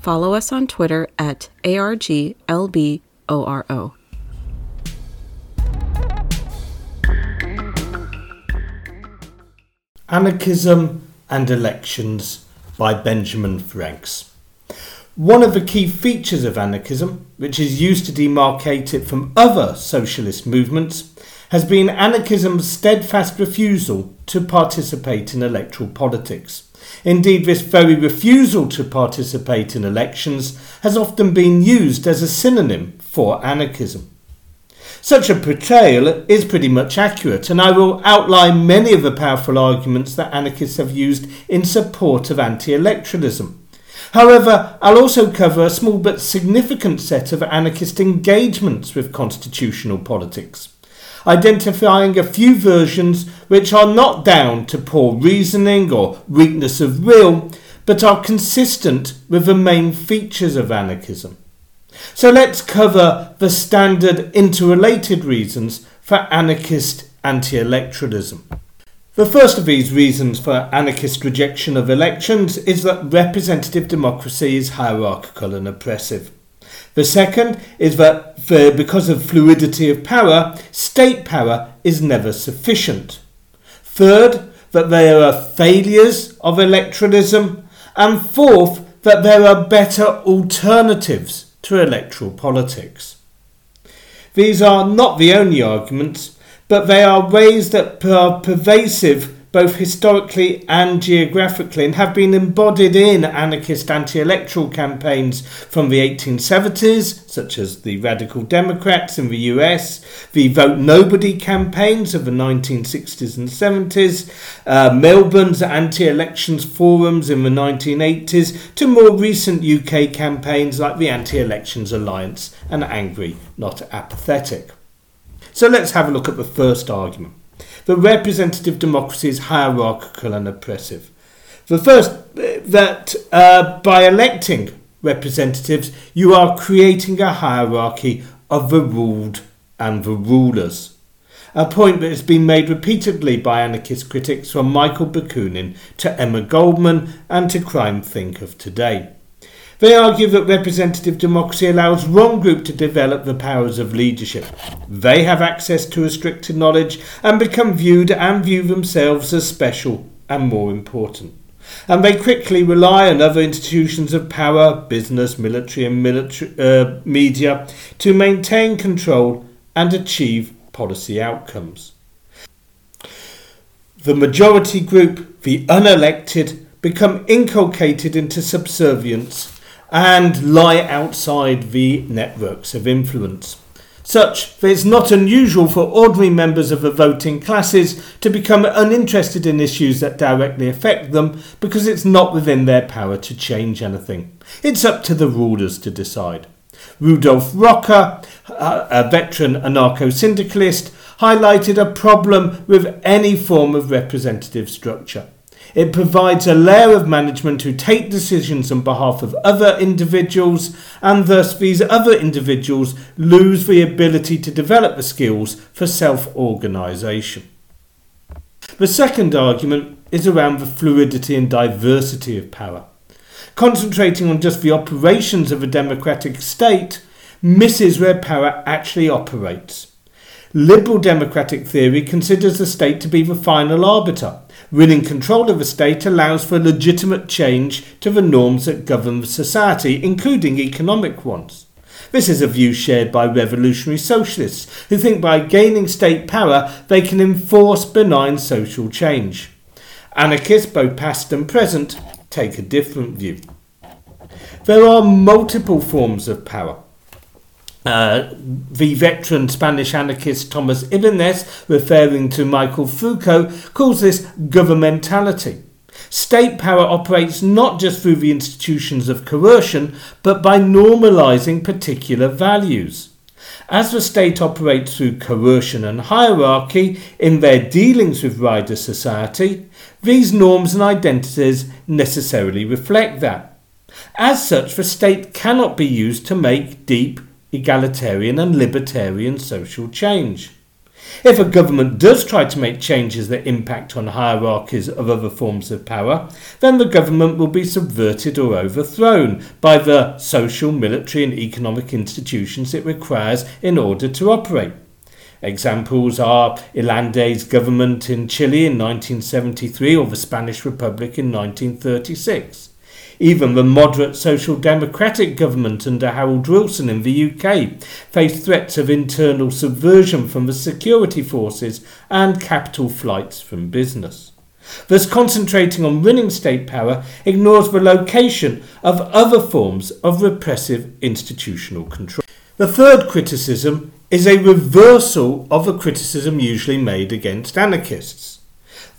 follow us on Twitter at ARGLBORO. Anarchism and Elections by Benjamin Franks. One of the key features of anarchism, which is used to demarcate it from other socialist movements, has been anarchism's steadfast refusal to participate in electoral politics. Indeed, this very refusal to participate in elections has often been used as a synonym for anarchism. Such a portrayal is pretty much accurate, and I will outline many of the powerful arguments that anarchists have used in support of anti electoralism. However, I'll also cover a small but significant set of anarchist engagements with constitutional politics, identifying a few versions which are not down to poor reasoning or weakness of will, but are consistent with the main features of anarchism. So let's cover the standard interrelated reasons for anarchist anti electoralism. The first of these reasons for anarchist rejection of elections is that representative democracy is hierarchical and oppressive. The second is that for, because of fluidity of power, state power is never sufficient. Third, that there are failures of electoralism. And fourth, that there are better alternatives to electoral politics. These are not the only arguments, but they are ways that are pervasive both historically and geographically, and have been embodied in anarchist anti electoral campaigns from the 1870s, such as the Radical Democrats in the US, the Vote Nobody campaigns of the 1960s and 70s, uh, Melbourne's anti elections forums in the 1980s, to more recent UK campaigns like the Anti Elections Alliance and Angry, Not Apathetic. So let's have a look at the first argument that representative democracy is hierarchical and oppressive. The first, that uh, by electing representatives, you are creating a hierarchy of the ruled and the rulers. A point that has been made repeatedly by anarchist critics from Michael Bakunin to Emma Goldman and to CrimethInc of today. They argue that representative democracy allows one group to develop the powers of leadership. They have access to restricted knowledge and become viewed and view themselves as special and more important. And they quickly rely on other institutions of power, business, military, and military, uh, media to maintain control and achieve policy outcomes. The majority group, the unelected, become inculcated into subservience and lie outside the networks of influence. Such that it's not unusual for ordinary members of the voting classes to become uninterested in issues that directly affect them because it's not within their power to change anything. It's up to the rulers to decide. Rudolf Rocker, a veteran anarcho syndicalist, highlighted a problem with any form of representative structure. It provides a layer of management who take decisions on behalf of other individuals, and thus these other individuals lose the ability to develop the skills for self organisation. The second argument is around the fluidity and diversity of power. Concentrating on just the operations of a democratic state misses where power actually operates. Liberal democratic theory considers the state to be the final arbiter. Winning control of a state allows for legitimate change to the norms that govern society, including economic ones. This is a view shared by revolutionary socialists, who think by gaining state power they can enforce benign social change. Anarchists, both past and present, take a different view. There are multiple forms of power. Uh, the veteran Spanish anarchist Thomas Ibanez, referring to Michael Foucault, calls this governmentality. State power operates not just through the institutions of coercion, but by normalizing particular values. As the state operates through coercion and hierarchy in their dealings with wider society, these norms and identities necessarily reflect that. As such, the state cannot be used to make deep, egalitarian, and libertarian social change. If a government does try to make changes that impact on hierarchies of other forms of power, then the government will be subverted or overthrown by the social, military, and economic institutions it requires in order to operate. Examples are Allende's government in Chile in 1973 or the Spanish Republic in 1936. Even the moderate Social Democratic government under Harold Wilson in the UK faced threats of internal subversion from the security forces and capital flights from business. Thus, concentrating on winning state power ignores the location of other forms of repressive institutional control. The third criticism is a reversal of the criticism usually made against anarchists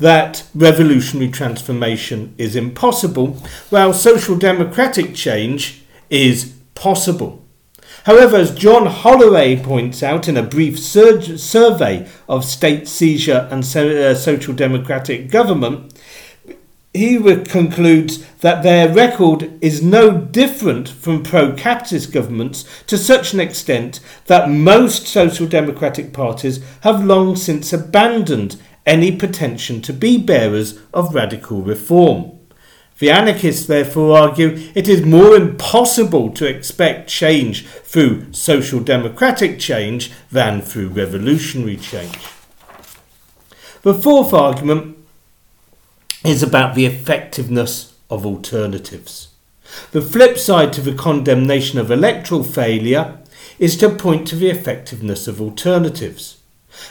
that revolutionary transformation is impossible, while social democratic change is possible. However, as John Holloway points out in a brief sur- survey of state seizure and so, uh, social democratic government, he concludes that their record is no different from pro capitalist governments to such an extent that most social democratic parties have long since abandoned any pretension to be bearers of radical reform. The anarchists therefore argue it is more impossible to expect change through social democratic change than through revolutionary change. The fourth argument is about the effectiveness of alternatives. The flip side to the condemnation of electoral failure is to point to the effectiveness of alternatives.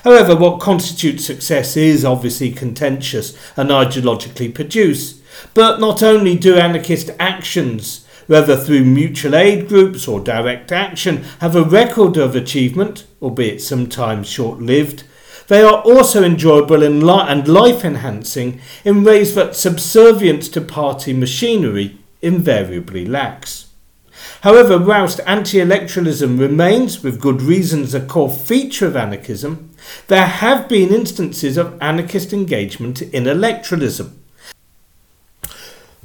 However, what constitutes success is obviously contentious and ideologically produced. But not only do anarchist actions, whether through mutual aid groups or direct action, have a record of achievement, albeit sometimes short lived, they are also enjoyable and life enhancing in ways that subservience to party machinery invariably lacks. However, whilst anti electoralism remains, with good reasons, a core feature of anarchism, there have been instances of anarchist engagement in electoralism.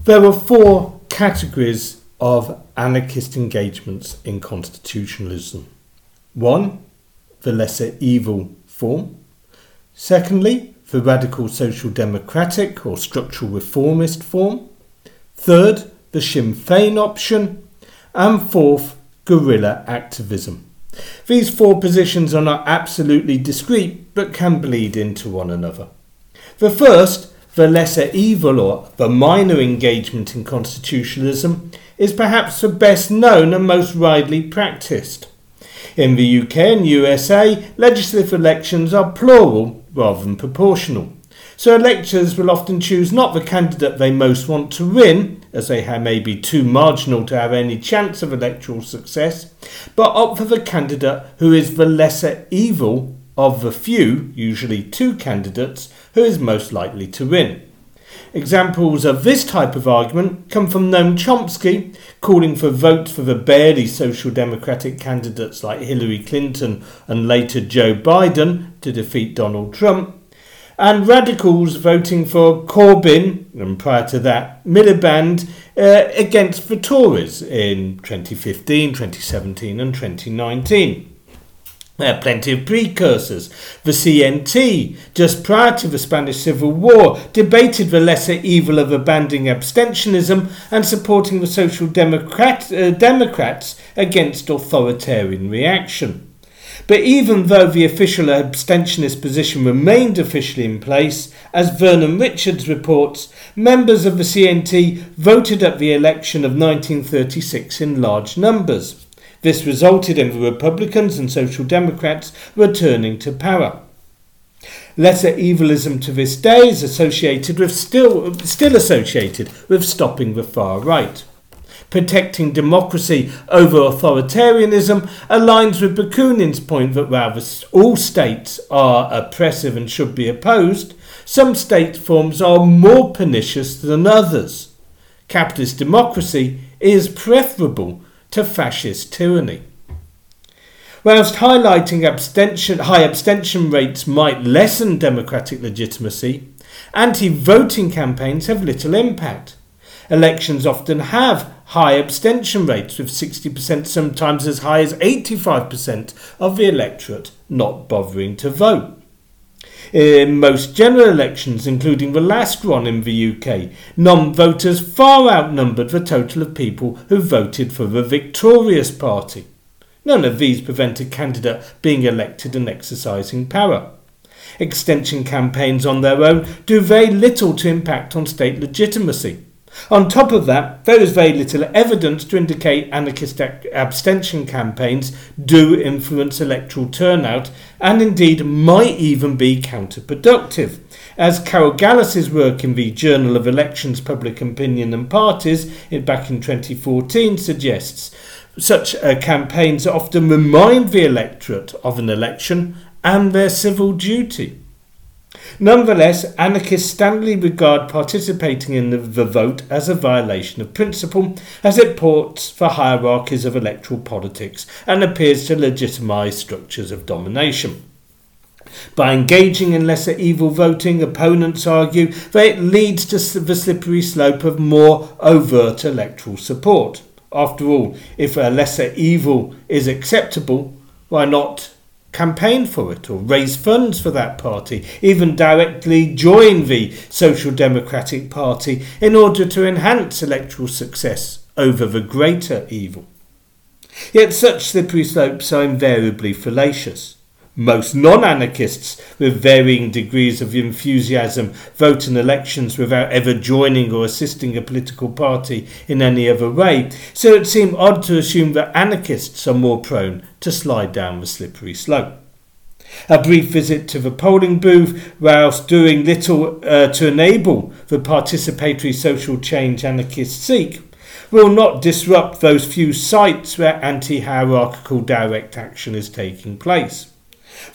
There were four categories of anarchist engagements in constitutionalism. One, the lesser evil form. Secondly, the radical social democratic or structural reformist form. Third, the Sinn Féin option and fourth, guerrilla activism. These four positions are not absolutely discrete but can bleed into one another. The first, the lesser evil or the minor engagement in constitutionalism, is perhaps the best known and most widely practiced. In the UK and USA, legislative elections are plural rather than proportional. So electors will often choose not the candidate they most want to win, as they may be too marginal to have any chance of electoral success, but opt for the candidate who is the lesser evil of the few, usually two candidates, who is most likely to win. Examples of this type of argument come from Noam Chomsky, calling for votes for the barely social democratic candidates like Hillary Clinton and later Joe Biden to defeat Donald Trump, and radicals voting for Corbyn, and prior to that, Miliband, uh, against the Tories in 2015, 2017, and 2019. There are plenty of precursors. The CNT, just prior to the Spanish Civil War, debated the lesser evil of abandoning abstentionism and supporting the Social Democrat, uh, Democrats against authoritarian reaction. But even though the official abstentionist position remained officially in place, as Vernon Richards reports, members of the CNT voted at the election of 1936 in large numbers. This resulted in the Republicans and Social Democrats returning to power. Lesser evilism to this day is associated with still still associated with stopping the far right protecting democracy over authoritarianism aligns with Bakunin's point that while all states are oppressive and should be opposed, some state forms are more pernicious than others. Capitalist democracy is preferable to fascist tyranny. Whilst highlighting abstention, high abstention rates might lessen democratic legitimacy, anti voting campaigns have little impact. Elections often have high abstention rates, with 60%, sometimes as high as 85% of the electorate not bothering to vote. In most general elections, including the last one in the UK, non voters far outnumbered the total of people who voted for the victorious party. None of these prevented a candidate being elected and exercising power. Extension campaigns on their own do very little to impact on state legitimacy. On top of that, there is very little evidence to indicate anarchist abstention campaigns do influence electoral turnout and indeed might even be counterproductive. As Carol Gallus's work in the Journal of Elections, Public Opinion and Parties back in 2014 suggests, such uh, campaigns often remind the electorate of an election and their civil duty. Nonetheless, anarchists standardly regard participating in the, the, vote as a violation of principle, as it ports for hierarchies of electoral politics and appears to legitimise structures of domination. By engaging in lesser evil voting, opponents argue that it leads to the slippery slope of more overt electoral support. After all, if a lesser evil is acceptable, why not campaign for it or raise funds for that party, even directly join the Social Democratic Party in order to enhance electoral success over the greater evil. Yet such slippery slopes are invariably fallacious. Most non anarchists, with varying degrees of enthusiasm, vote in elections without ever joining or assisting a political party in any other way, so it seemed odd to assume that anarchists are more prone to slide down the slippery slope. A brief visit to the polling booth, whilst doing little uh, to enable the participatory social change anarchists seek, will not disrupt those few sites where anti hierarchical direct action is taking place.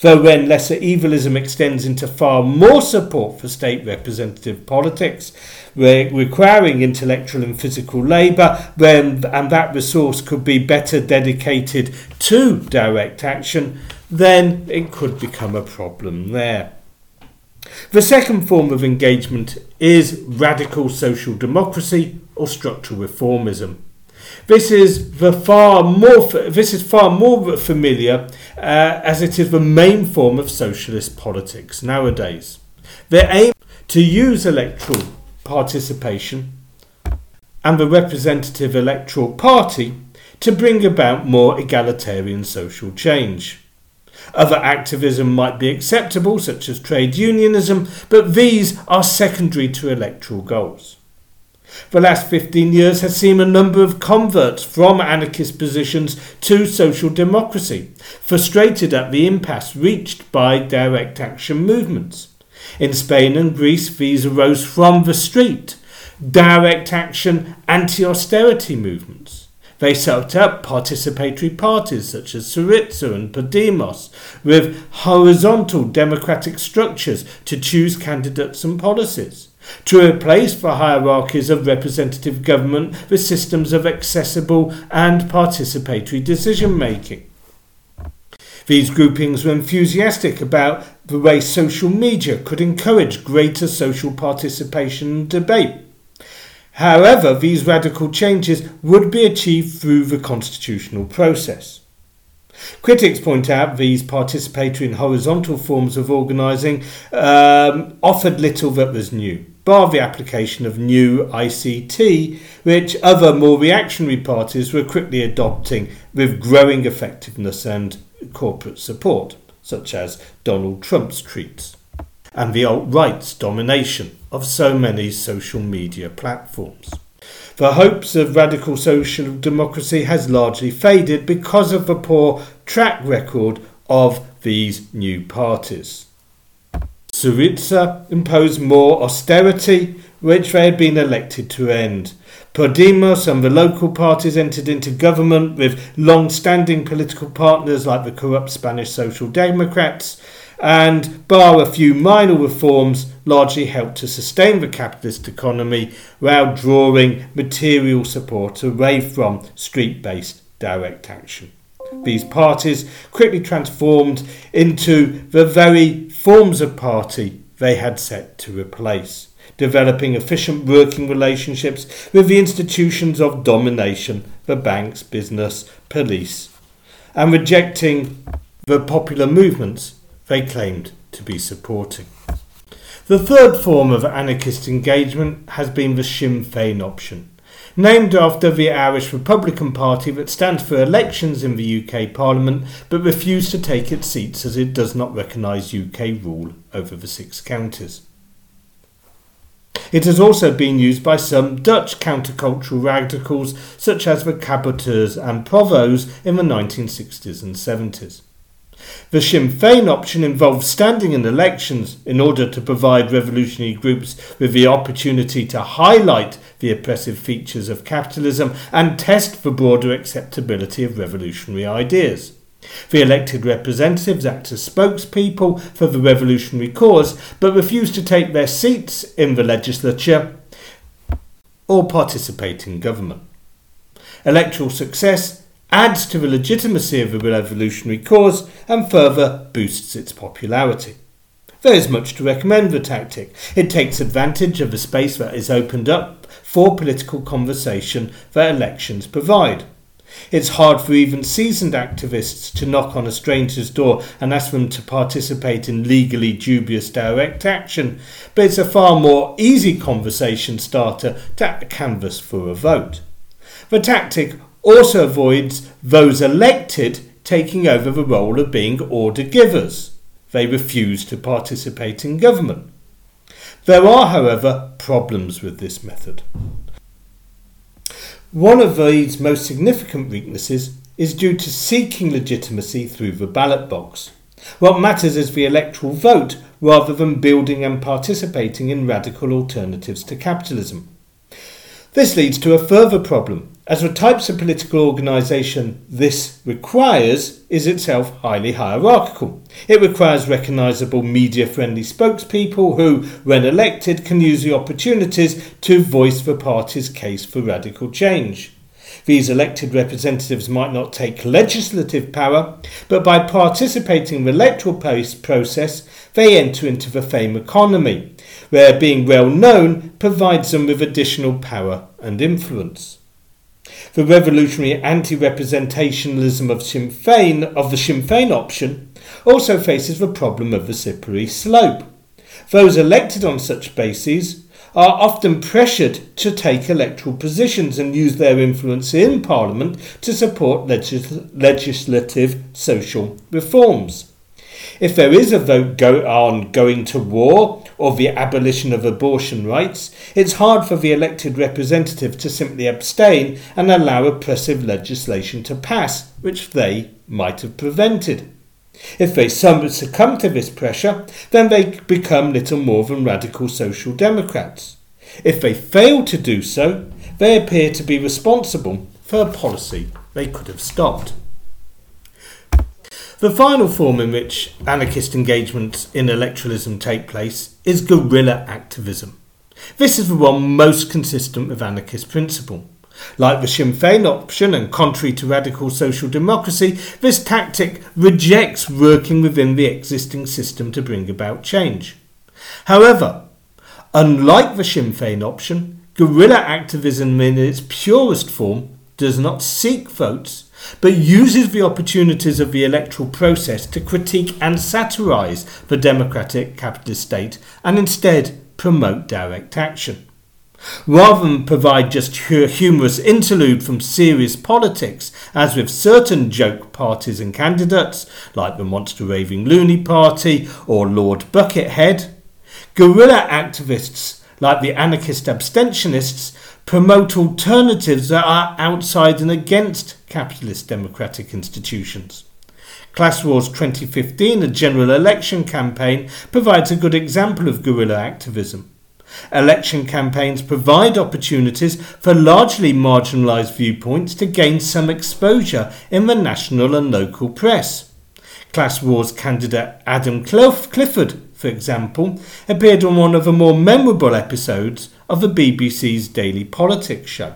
Though when lesser evilism extends into far more support for state representative politics, requiring intellectual and physical labour, when, and that resource could be better dedicated to direct action, then it could become a problem there. The second form of engagement is radical social democracy or structural reformism. This is the far more this is far more familiar uh, as it is the main form of socialist politics nowadays. They aim to use electoral participation and the representative electoral party to bring about more egalitarian social change. Other activism might be acceptable, such as trade unionism, but these are secondary to electoral goals. The last 15 years has seen a number of converts from anarchist positions to social democracy, frustrated at the impasse reached by direct action movements. In Spain and Greece, these arose from the street, direct action anti austerity movements. They set up participatory parties such as Syriza and Podemos, with horizontal democratic structures to choose candidates and policies to replace the hierarchies of representative government with systems of accessible and participatory decision making. These groupings were enthusiastic about the way social media could encourage greater social participation and debate. However, these radical changes would be achieved through the constitutional process. Critics point out these participatory and horizontal forms of organising um, offered little that was new bar the application of new ICT, which other more reactionary parties were quickly adopting with growing effectiveness and corporate support, such as Donald Trump's tweets, and the alt right's domination of so many social media platforms. The hopes of radical social democracy has largely faded because of the poor track record of these new parties. Syriza imposed more austerity, which they had been elected to end. Podemos and the local parties entered into government with long standing political partners like the corrupt Spanish Social Democrats, and, bar a few minor reforms, largely helped to sustain the capitalist economy while drawing material support away from street based direct action. These parties quickly transformed into the very forms of party they had set to replace developing efficient working relationships with the institutions of domination, the banks, business, police, and rejecting the popular movements they claimed to be supporting. The third form of anarchist engagement has been the Sinn Féin option, named after the Irish Republican Party that stands for elections in the UK Parliament but refused to take its seats as it does not recognise UK rule over the six counties. It has also been used by some Dutch countercultural radicals such as the Kabouters and Provos in the 1960s and 70s. The Sinn Féin option involved standing in elections in order to provide revolutionary groups with the opportunity to highlight the oppressive features of capitalism and test the broader acceptability of revolutionary ideas. The elected representatives act as spokespeople for the revolutionary cause, but refuse to take their seats in the legislature or participate in government. Electoral success adds to the legitimacy of the revolutionary cause and further boosts its popularity. There is much to recommend the tactic. It takes advantage of the space that is opened up for political conversation that elections provide. It's hard for even seasoned activists to knock on a stranger's door and ask them to participate in legally dubious direct action, but it's a far more easy conversation starter to canvass for a vote. The tactic also avoids those elected taking over the role of being order givers. They refuse to participate in government. There are, however, problems with this method. One of these most significant weaknesses is due to seeking legitimacy through the ballot box. What matters is the electoral vote rather than building and participating in radical alternatives to capitalism. This leads to a further problem as the types of political organisation this requires is itself highly hierarchical. It requires recognisable media friendly spokespeople who, when elected, can use the opportunities to voice the party's case for radical change. These elected representatives might not take legislative power, but by participating in the electoral process, they enter into the fame economy, where being well known provides them with additional power and influence. The revolutionary anti-representationalism of Sinn Féin of the Sinn Féin option also faces the problem of the slippery slope. Those elected on such bases are often pressured to take electoral positions and use their influence in Parliament to support legis- legislative social reforms. If there is a vote go on going to war or the abolition of abortion rights, it's hard for the elected representative to simply abstain and allow oppressive legislation to pass, which they might have prevented. If they succumb to this pressure, then they become little more than radical social democrats. If they fail to do so, they appear to be responsible for a policy they could have stopped. The final form in which anarchist engagements in electoralism take place is guerrilla activism. This is the one most consistent with anarchist principle. Like the Sinn Féin option and contrary to radical social democracy, this tactic rejects working within the existing system to bring about change. However, unlike the Sinn Féin option, guerrilla activism in its purest form does not seek votes but uses the opportunities of the electoral process to critique and satirise the democratic capitalist state and instead promote direct action. Rather than provide just a humorous interlude from serious politics, as with certain joke parties and candidates, like the Monster Raving Loony Party or Lord Buckethead, guerrilla activists like the anarchist abstentionists promote alternatives that are outside and against capitalist democratic institutions. Class Wars 2015, a general election campaign, provides a good example of guerrilla activism. Election campaigns provide opportunities for largely marginalised viewpoints to gain some exposure in the national and local press. Class Wars candidate Adam Clough Clifford, for example, appeared on one of the more memorable episodes of the BBC's Daily Politics show.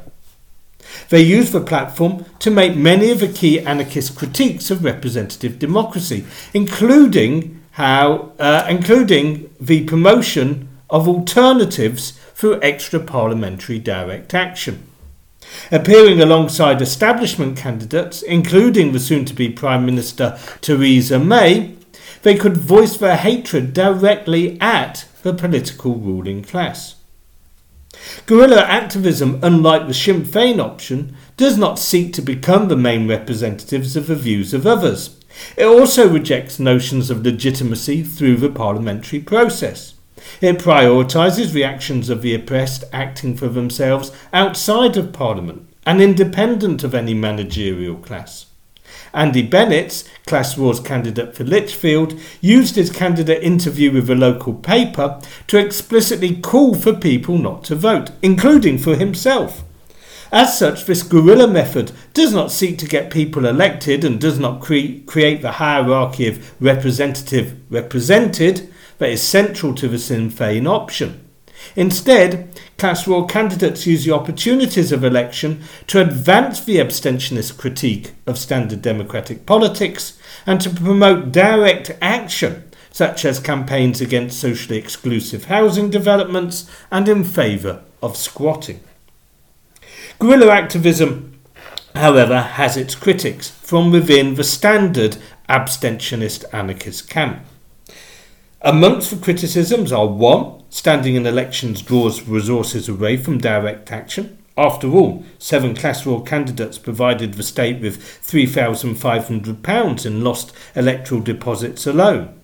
They used the platform to make many of the key anarchist critiques of representative democracy, including how, uh, including the promotion of alternatives through extra parliamentary direct action. Appearing alongside establishment candidates, including the soon to be Prime Minister Theresa May, they could voice their hatred directly at the political ruling class. Guerrilla activism, unlike the Sinn Féin option, does not seek to become the main representatives of the views of others. It also rejects notions of legitimacy through the parliamentary process. It prioritises reactions of the oppressed acting for themselves outside of Parliament and independent of any managerial class. Andy Bennett, Class Wars candidate for Lichfield, used his candidate interview with a local paper to explicitly call for people not to vote, including for himself. As such, this guerrilla method does not seek to get people elected and does not cre- create the hierarchy of representative represented that is central to the Sinn Féin option. Instead, class war candidates use the opportunities of election to advance the abstentionist critique of standard democratic politics and to promote direct action, such as campaigns against socially exclusive housing developments and in favour of squatting. Guerrilla activism, however, has its critics from within the standard abstentionist anarchist camp. Amongst the criticisms are 1. Standing in elections draws resources away from direct action. After all, seven class war candidates provided the state with £3,500 in lost electoral deposits alone.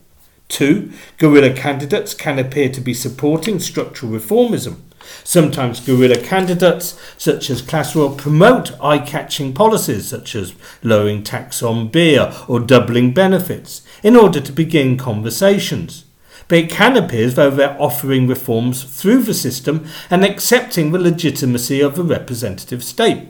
2. Guerrilla candidates can appear to be supporting structural reformism. Sometimes guerrilla candidates, such as class war, promote eye catching policies such as lowering tax on beer or doubling benefits in order to begin conversations but it can appear as though they're offering reforms through the system and accepting the legitimacy of the representative state.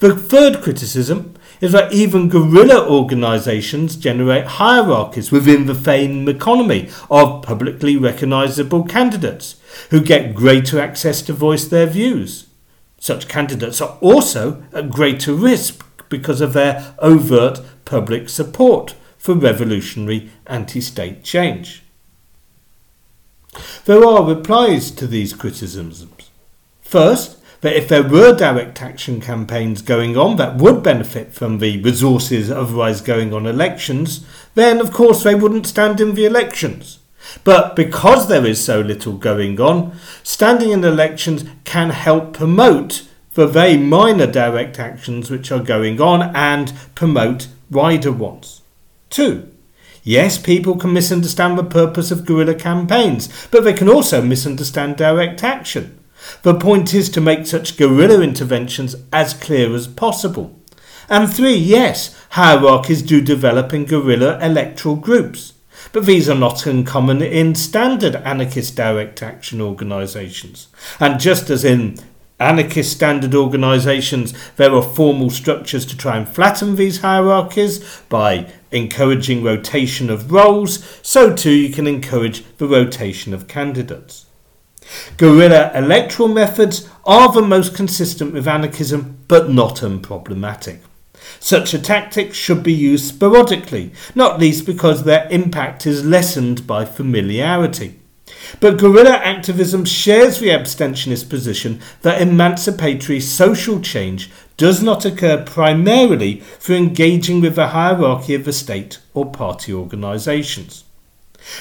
The third criticism is that even guerrilla organisations generate hierarchies within the fame economy of publicly recognisable candidates who get greater access to voice their views. Such candidates are also at greater risk because of their overt public support for revolutionary anti state change. There are replies to these criticisms. First, that if there were direct action campaigns going on that would benefit from the resources otherwise going on elections, then of course they wouldn't stand in the elections. But because there is so little going on, standing in elections can help promote the very minor direct actions which are going on and promote wider ones. Two, Yes, people can misunderstand the purpose of guerrilla campaigns, but they can also misunderstand direct action. The point is to make such guerrilla interventions as clear as possible. And three, yes, hierarchies do develop in guerrilla electoral groups, but these are not uncommon in standard anarchist direct action organisations. And just as in anarchist standard organisations, there are formal structures to try and flatten these hierarchies by encouraging rotation of roles, so too you can encourage the rotation of candidates. Guerrilla electoral methods are the most consistent with anarchism, but not unproblematic. Such a tactic should be used sporadically, not least because their impact is lessened by familiarity. But guerrilla activism shares the abstentionist position that emancipatory social change does not occur primarily through engaging with the hierarchy of the state or party organisations.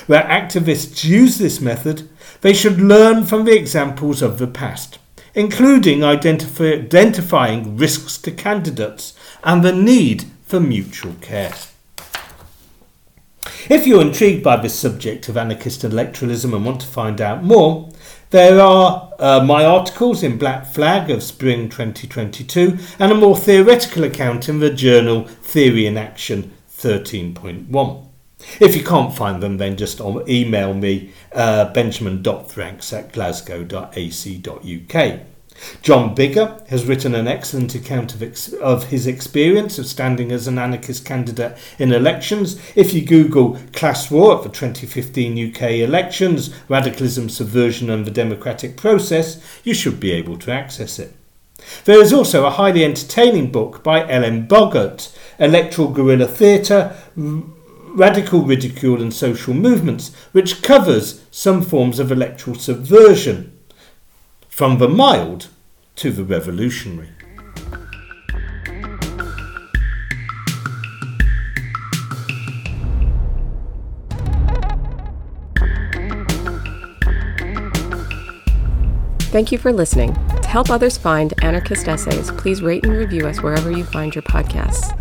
Where activists use this method, they should learn from the examples of the past, including identify- identifying risks to candidates and the need for mutual care. If you're intrigued by this subject of anarchist electoralism and want to find out more, there are uh, my articles in Black Flag of spring 2022 and a more theoretical account in the journal Theory in Action 13.1. If you can't find them, then just email me uh, benjamin.franks at glasgow.ac.uk. Jon Bigger has written an excellent account of, ex- of his experience of standing as an anarchist candidate in elections. If you Google class war the 2015 UK elections, radicalism, subversion, and the democratic process, you should be able to access it. There is also a highly entertaining book by Ellen Bogad, Electoral Guerrilla Theatre, Radical Ridicule and Social Movements, which covers some forms of electoral subversion from the mild to the revolutionary. Thank you for listening. To help others find anarchist essays, please rate and review us wherever you find your podcasts.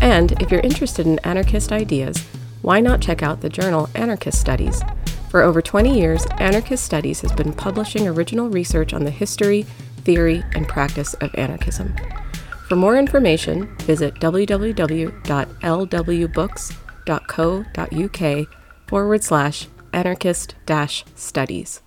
And if you're interested in anarchist ideas, why not check out the journal Anarchist Studies? For over 20 years, Anarchist Studies has been publishing original research on the history, theory, and practice of anarchism. For more information, visit www.lwbooks.co.uk forward slash anarchist studies.